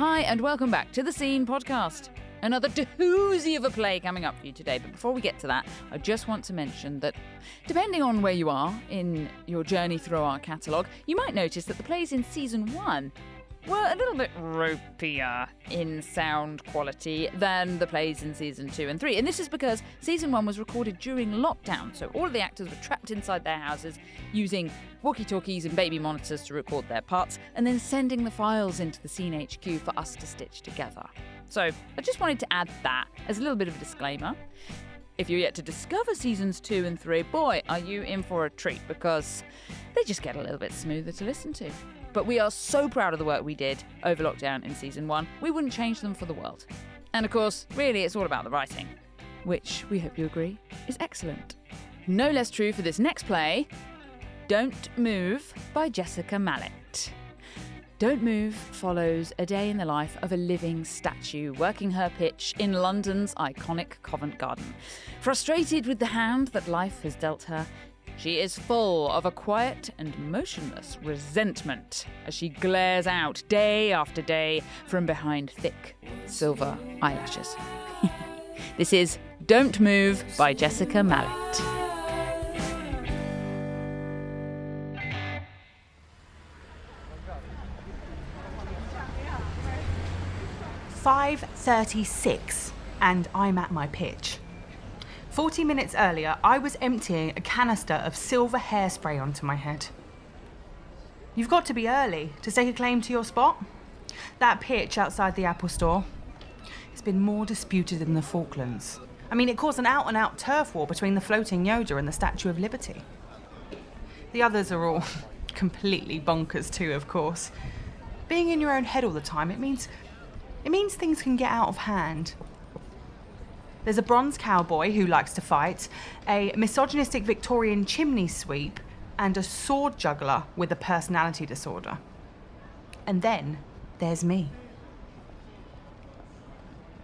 Hi, and welcome back to the Scene Podcast. Another doozy of a play coming up for you today. But before we get to that, I just want to mention that depending on where you are in your journey through our catalogue, you might notice that the plays in season one were a little bit ropier in sound quality than the plays in season two and three. And this is because season one was recorded during lockdown, so all of the actors were trapped inside their houses using walkie talkies and baby monitors to record their parts, and then sending the files into the scene HQ for us to stitch together. So I just wanted to add that as a little bit of a disclaimer. If you're yet to discover seasons two and three, boy, are you in for a treat because they just get a little bit smoother to listen to. But we are so proud of the work we did over lockdown in season one, we wouldn't change them for the world. And of course, really, it's all about the writing, which we hope you agree is excellent. No less true for this next play Don't Move by Jessica Mallet. Don't Move follows a day in the life of a living statue working her pitch in London's iconic Covent Garden. Frustrated with the hand that life has dealt her, she is full of a quiet and motionless resentment as she glares out day after day from behind thick silver eyelashes. this is Don't Move by Jessica Mallet. Five thirty-six, and I'm at my pitch. 40 minutes earlier, I was emptying a canister of silver hairspray onto my head. You've got to be early to stake a claim to your spot. That pitch outside the Apple store has been more disputed than the Falklands. I mean, it caused an out and out turf war between the floating Yoda and the Statue of Liberty. The others are all completely bonkers, too, of course. Being in your own head all the time, it means. It means things can get out of hand. There's a bronze cowboy who likes to fight, a misogynistic Victorian chimney sweep, and a sword juggler with a personality disorder. And then there's me.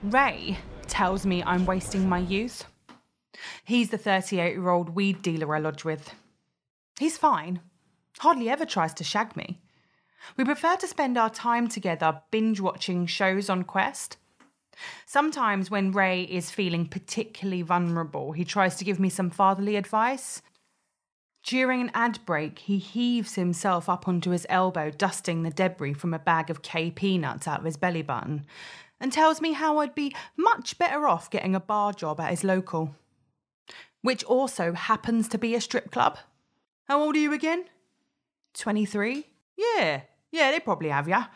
Ray tells me I'm wasting my youth. He's the 38 year old weed dealer I lodge with. He's fine, hardly ever tries to shag me. We prefer to spend our time together binge watching shows on Quest. Sometimes, when Ray is feeling particularly vulnerable, he tries to give me some fatherly advice. During an ad break, he heaves himself up onto his elbow, dusting the debris from a bag of KP peanuts out of his belly button, and tells me how I'd be much better off getting a bar job at his local, which also happens to be a strip club. How old are you again? 23? Yeah, yeah, they probably have ya.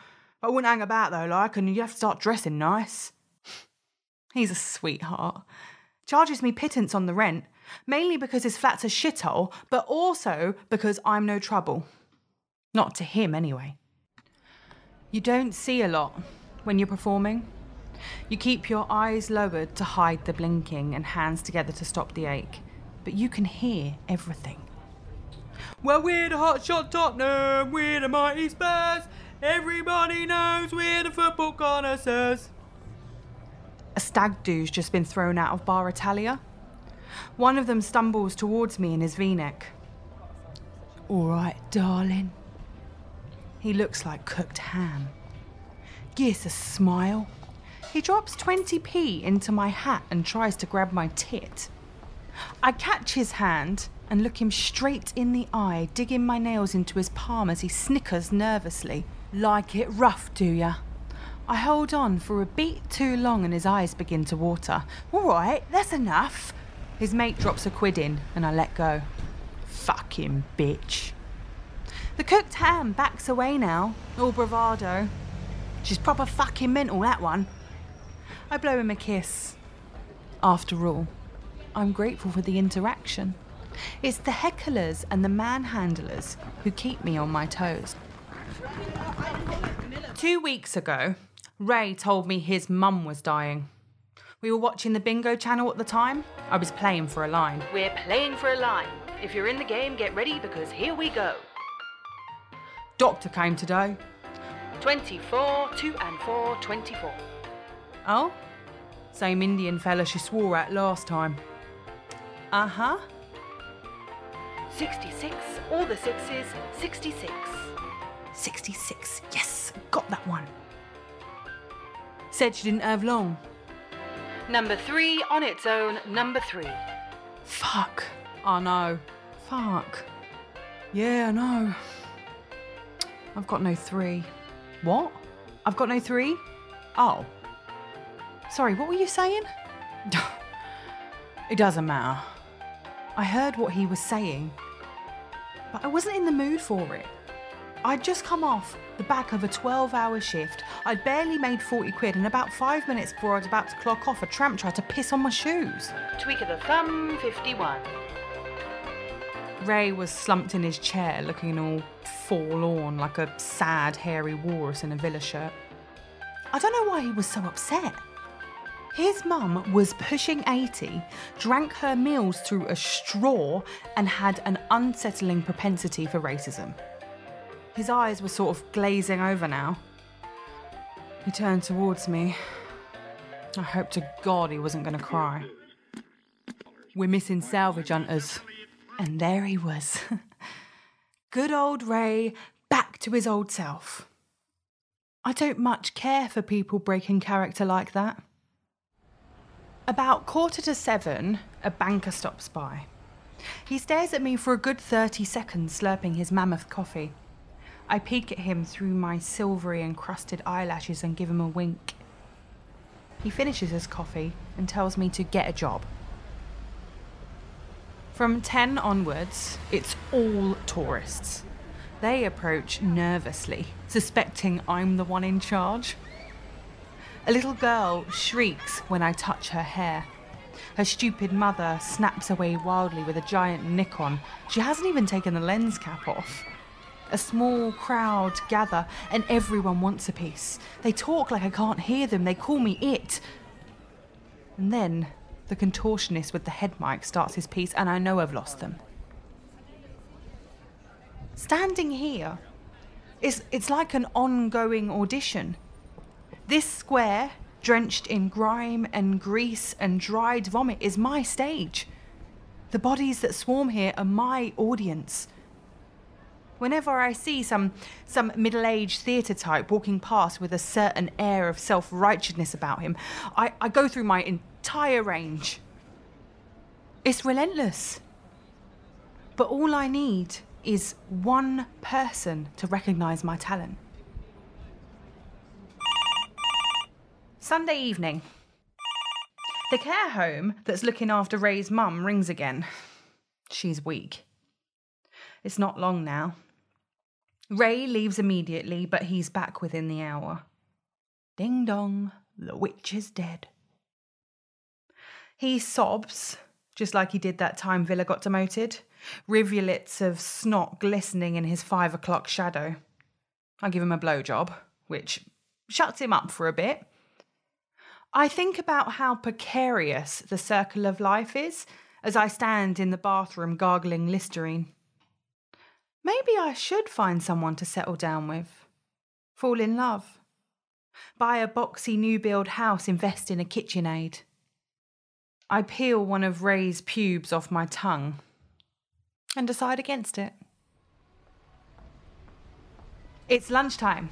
I wouldn't hang about though, like, and you have to start dressing nice. He's a sweetheart. Charges me pittance on the rent, mainly because his flat's a shithole, but also because I'm no trouble. Not to him, anyway. You don't see a lot when you're performing. You keep your eyes lowered to hide the blinking and hands together to stop the ache, but you can hear everything. Well, we're the hotshot Tottenham, we're the mighty Spurs. Everybody knows we're the football connoisseurs. A stag do's just been thrown out of Bar Italia. One of them stumbles towards me in his v neck. All right, darling. He looks like cooked ham. Gives a smile. He drops 20p into my hat and tries to grab my tit. I catch his hand and look him straight in the eye, digging my nails into his palm as he snickers nervously. Like it rough, do ya? I hold on for a beat too long and his eyes begin to water. All right, that's enough. His mate drops a quid in and I let go. Fucking bitch. The cooked ham backs away now, all bravado. She's proper fucking mental, that one. I blow him a kiss. After all, I'm grateful for the interaction. It's the hecklers and the manhandlers who keep me on my toes. Two weeks ago, Ray told me his mum was dying. We were watching the bingo channel at the time. I was playing for a line. We're playing for a line. If you're in the game, get ready because here we go. Doctor came today. 24, 2 and 4, 24. Oh? Same Indian fella she swore at last time. Uh huh. 66, all the sixes, 66. 66, yes, got that one. Said she didn't have long. Number three on its own, number three. Fuck. I know. Fuck. Yeah, I know. I've got no three. What? I've got no three? Oh. Sorry, what were you saying? it doesn't matter. I heard what he was saying, but I wasn't in the mood for it. I'd just come off the back of a 12 hour shift. I'd barely made 40 quid, and about five minutes before I was about to clock off, a tramp tried to piss on my shoes. Tweak of the thumb, 51. Ray was slumped in his chair, looking all forlorn, like a sad, hairy walrus in a villa shirt. I don't know why he was so upset. His mum was pushing 80, drank her meals through a straw, and had an unsettling propensity for racism. His eyes were sort of glazing over now. He turned towards me. I hoped to God he wasn't going to cry. We're missing salvage hunters. And there he was. Good old Ray, back to his old self. I don't much care for people breaking character like that. About quarter to seven, a banker stops by. He stares at me for a good 30 seconds, slurping his mammoth coffee. I peek at him through my silvery encrusted eyelashes and give him a wink. He finishes his coffee and tells me to get a job. From 10 onwards, it's all tourists. They approach nervously, suspecting I'm the one in charge. A little girl shrieks when I touch her hair. Her stupid mother snaps away wildly with a giant Nikon. She hasn't even taken the lens cap off. A small crowd gather and everyone wants a piece. They talk like I can't hear them. They call me it. And then the contortionist with the head mic starts his piece, and I know I've lost them. Standing here, it's, it's like an ongoing audition. This square, drenched in grime and grease and dried vomit, is my stage. The bodies that swarm here are my audience. Whenever I see some, some middle aged theatre type walking past with a certain air of self righteousness about him, I, I go through my entire range. It's relentless. But all I need is one person to recognise my talent. Sunday evening. The care home that's looking after Ray's mum rings again. She's weak. It's not long now. Ray leaves immediately, but he's back within the hour. Ding dong, the witch is dead. He sobs, just like he did that time Villa got demoted, rivulets of snot glistening in his five o'clock shadow. I give him a blowjob, which shuts him up for a bit. I think about how precarious the circle of life is as I stand in the bathroom gargling Listerine. Maybe I should find someone to settle down with. Fall in love. Buy a boxy new build house, invest in a KitchenAid. I peel one of Ray's pubes off my tongue and decide against it. It's lunchtime.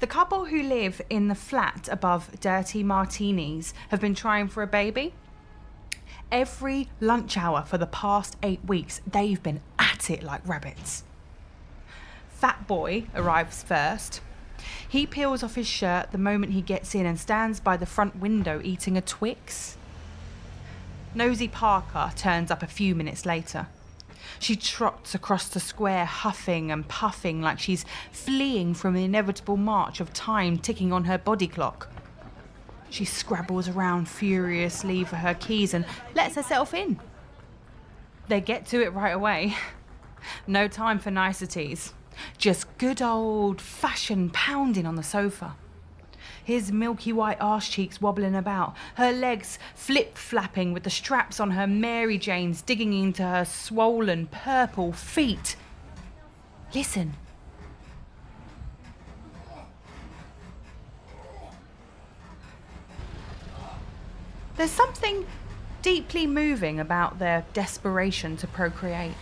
The couple who live in the flat above Dirty Martinis have been trying for a baby. Every lunch hour for the past eight weeks, they've been at it like rabbits. Fat Boy arrives first. He peels off his shirt the moment he gets in and stands by the front window eating a Twix. Nosy Parker turns up a few minutes later. She trots across the square, huffing and puffing like she's fleeing from the inevitable march of time ticking on her body clock. She scrabbles around furiously for her keys and lets herself in. They get to it right away. No time for niceties. Just good old fashioned pounding on the sofa. His milky white arse cheeks wobbling about, her legs flip flapping with the straps on her Mary Janes digging into her swollen purple feet. Listen. There's something deeply moving about their desperation to procreate.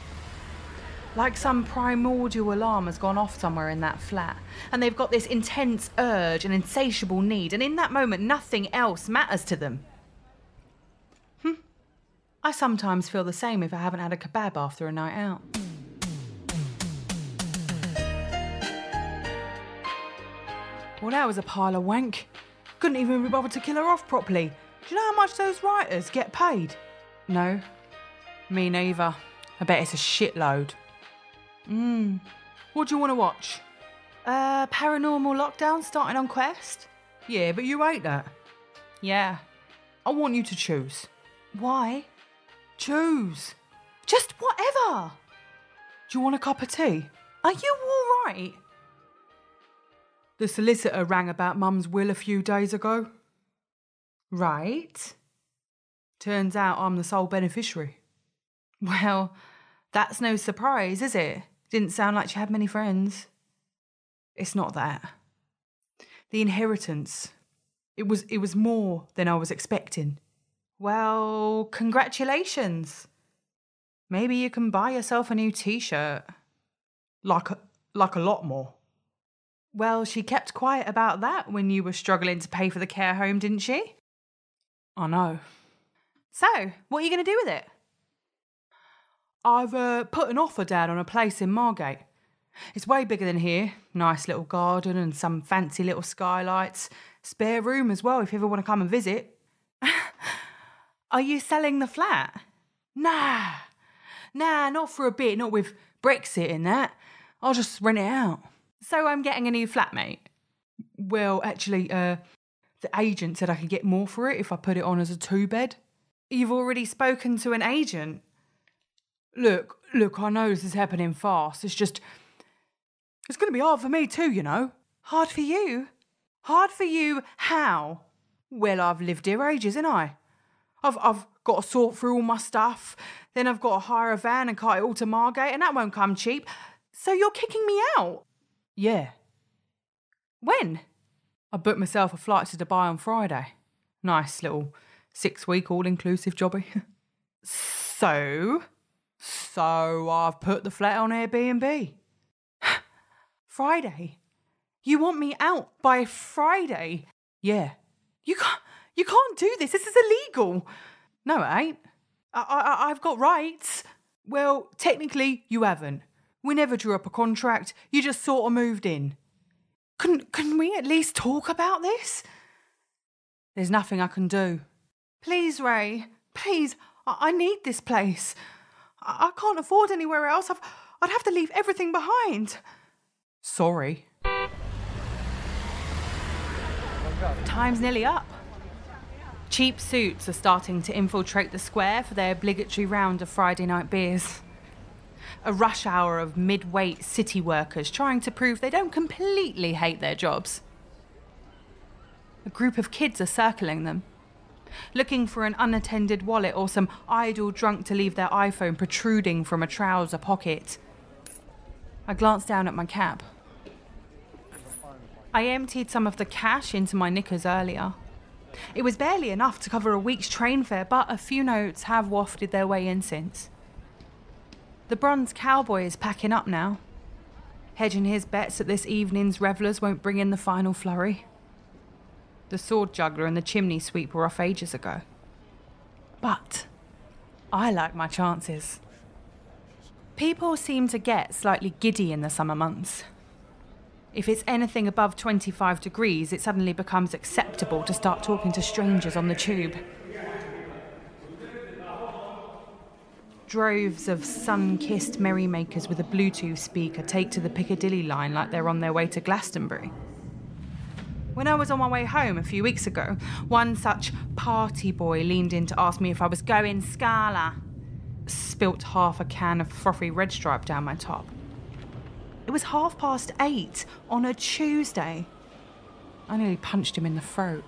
Like some primordial alarm has gone off somewhere in that flat, and they've got this intense urge and insatiable need, and in that moment, nothing else matters to them. Hmm. I sometimes feel the same if I haven't had a kebab after a night out. Well, that was a pile of wank. Couldn't even be bothered to kill her off properly. Do you know how much those writers get paid? No. Me neither. I bet it's a shitload. Mmm. What do you want to watch? Uh, Paranormal Lockdown starting on Quest? Yeah, but you hate that. Yeah. I want you to choose. Why? Choose. Just whatever. Do you want a cup of tea? Are you all right? The solicitor rang about Mum's will a few days ago. Right. Turns out I'm the sole beneficiary. Well, that's no surprise, is it? Didn't sound like she had many friends. It's not that. The inheritance. It was it was more than I was expecting. Well, congratulations. Maybe you can buy yourself a new t-shirt. Like a, like a lot more. Well, she kept quiet about that when you were struggling to pay for the care home, didn't she? I know. So, what are you going to do with it? I've uh, put an offer down on a place in Margate. It's way bigger than here. Nice little garden and some fancy little skylights. Spare room as well if you ever want to come and visit. Are you selling the flat? Nah. Nah, not for a bit, not with Brexit in that. I'll just rent it out. So I'm getting a new flatmate? Well, actually, uh, the agent said I could get more for it if I put it on as a two bed. You've already spoken to an agent? Look, look, I know this is happening fast. It's just. It's going to be hard for me too, you know. Hard for you? Hard for you how? Well, I've lived here ages, ain't I? I've, I've got to sort through all my stuff. Then I've got to hire a van and cart it all to Margate, and that won't come cheap. So you're kicking me out? Yeah. When? I booked myself a flight to Dubai on Friday. Nice little six week all inclusive jobby. so, so I've put the flat on Airbnb. Friday? You want me out by Friday? Yeah. You can't. You can't do this. This is illegal. No, it ain't. I, I, I've got rights. Well, technically, you haven't. We never drew up a contract. You just sort of moved in. Can, can we at least talk about this? There's nothing I can do. Please, Ray. Please, I, I need this place. I, I can't afford anywhere else. I've, I'd have to leave everything behind. Sorry. Time's nearly up. Cheap suits are starting to infiltrate the square for their obligatory round of Friday night beers. A rush hour of mid weight city workers trying to prove they don't completely hate their jobs. A group of kids are circling them, looking for an unattended wallet or some idle drunk to leave their iPhone protruding from a trouser pocket. I glanced down at my cap. I emptied some of the cash into my knickers earlier. It was barely enough to cover a week's train fare, but a few notes have wafted their way in since. The bronze cowboy is packing up now, hedging his bets that this evening's revellers won't bring in the final flurry. The sword juggler and the chimney sweep were off ages ago. But I like my chances. People seem to get slightly giddy in the summer months. If it's anything above 25 degrees, it suddenly becomes acceptable to start talking to strangers on the tube. Droves of sun kissed merrymakers with a Bluetooth speaker take to the Piccadilly line like they're on their way to Glastonbury. When I was on my way home a few weeks ago, one such party boy leaned in to ask me if I was going Scala. Spilt half a can of frothy red stripe down my top. It was half past eight on a Tuesday. I nearly punched him in the throat.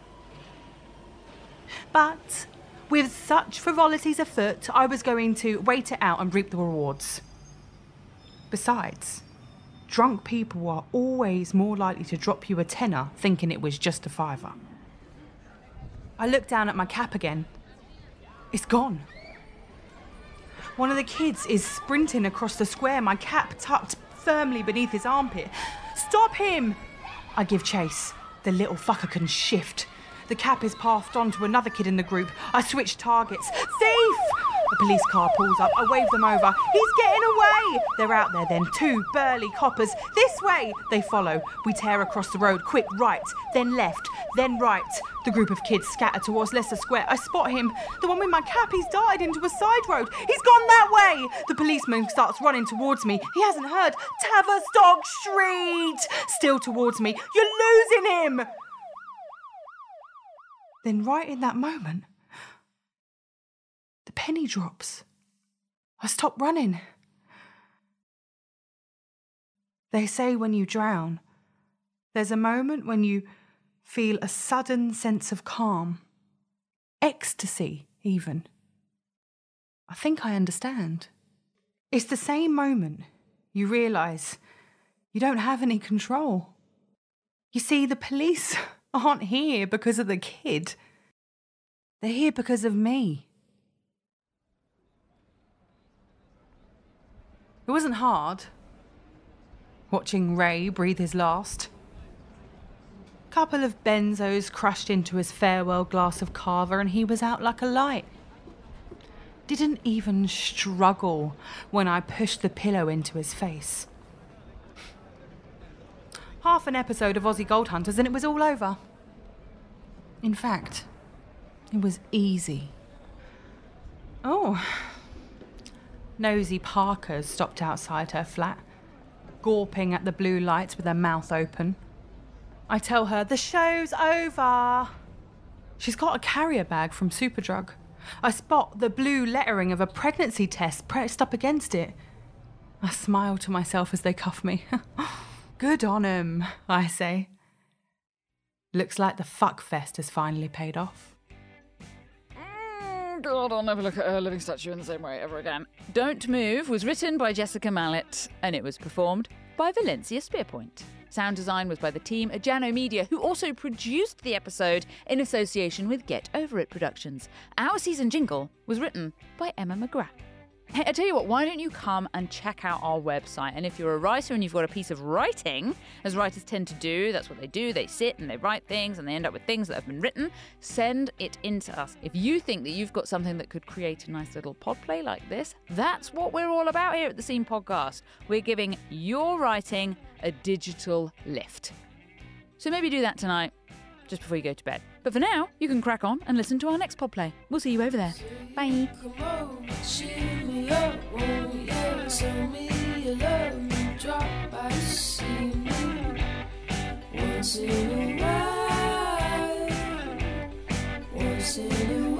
But with such frivolities afoot, I was going to wait it out and reap the rewards. Besides, drunk people are always more likely to drop you a tenner thinking it was just a fiver. I looked down at my cap again. It's gone. One of the kids is sprinting across the square, my cap tucked firmly beneath his armpit. Stop him! I give chase. The little fucker can shift. The cap is passed on to another kid in the group. I switch targets. Thief! A police car pulls up. I wave them over. He's getting away! They're out there then, two burly coppers. This way! They follow. We tear across the road. Quick, right, then left, then right. The group of kids scatter towards Leicester Square. I spot him. The one with my cap, he's darted into a side road. He's gone that way! The policeman starts running towards me. He hasn't heard. Tavistock Street! Still towards me. You're losing him! Then, right in that moment, the penny drops. I stop running. They say when you drown, there's a moment when you feel a sudden sense of calm, ecstasy, even. I think I understand. It's the same moment you realise you don't have any control. You see, the police aren't here because of the kid, they're here because of me. It wasn't hard watching Ray breathe his last. Couple of benzos crushed into his farewell glass of cava and he was out like a light. Didn't even struggle when I pushed the pillow into his face. Half an episode of Aussie Gold Hunters and it was all over. In fact, it was easy. Oh, Nosy Parker stopped outside her flat, gawping at the blue lights with her mouth open. I tell her, the show's over. She's got a carrier bag from Superdrug. I spot the blue lettering of a pregnancy test pressed up against it. I smile to myself as they cuff me. Good on 'em, I say. Looks like the fuck fest has finally paid off. God, I'll never look at her living statue in the same way ever again. Don't Move was written by Jessica Mallet and it was performed by Velenzia Spearpoint. Sound design was by the team at Janno Media, who also produced the episode in association with Get Over It Productions. Our season jingle was written by Emma McGrath. Hey, I tell you what, why don't you come and check out our website? And if you're a writer and you've got a piece of writing, as writers tend to do, that's what they do. They sit and they write things and they end up with things that have been written. Send it in to us. If you think that you've got something that could create a nice little pod play like this, that's what we're all about here at the Scene Podcast. We're giving your writing a digital lift. So maybe do that tonight, just before you go to bed. But for now, you can crack on and listen to our next pod play. We'll see you over there. Bye. Oh once in a while, once in a while.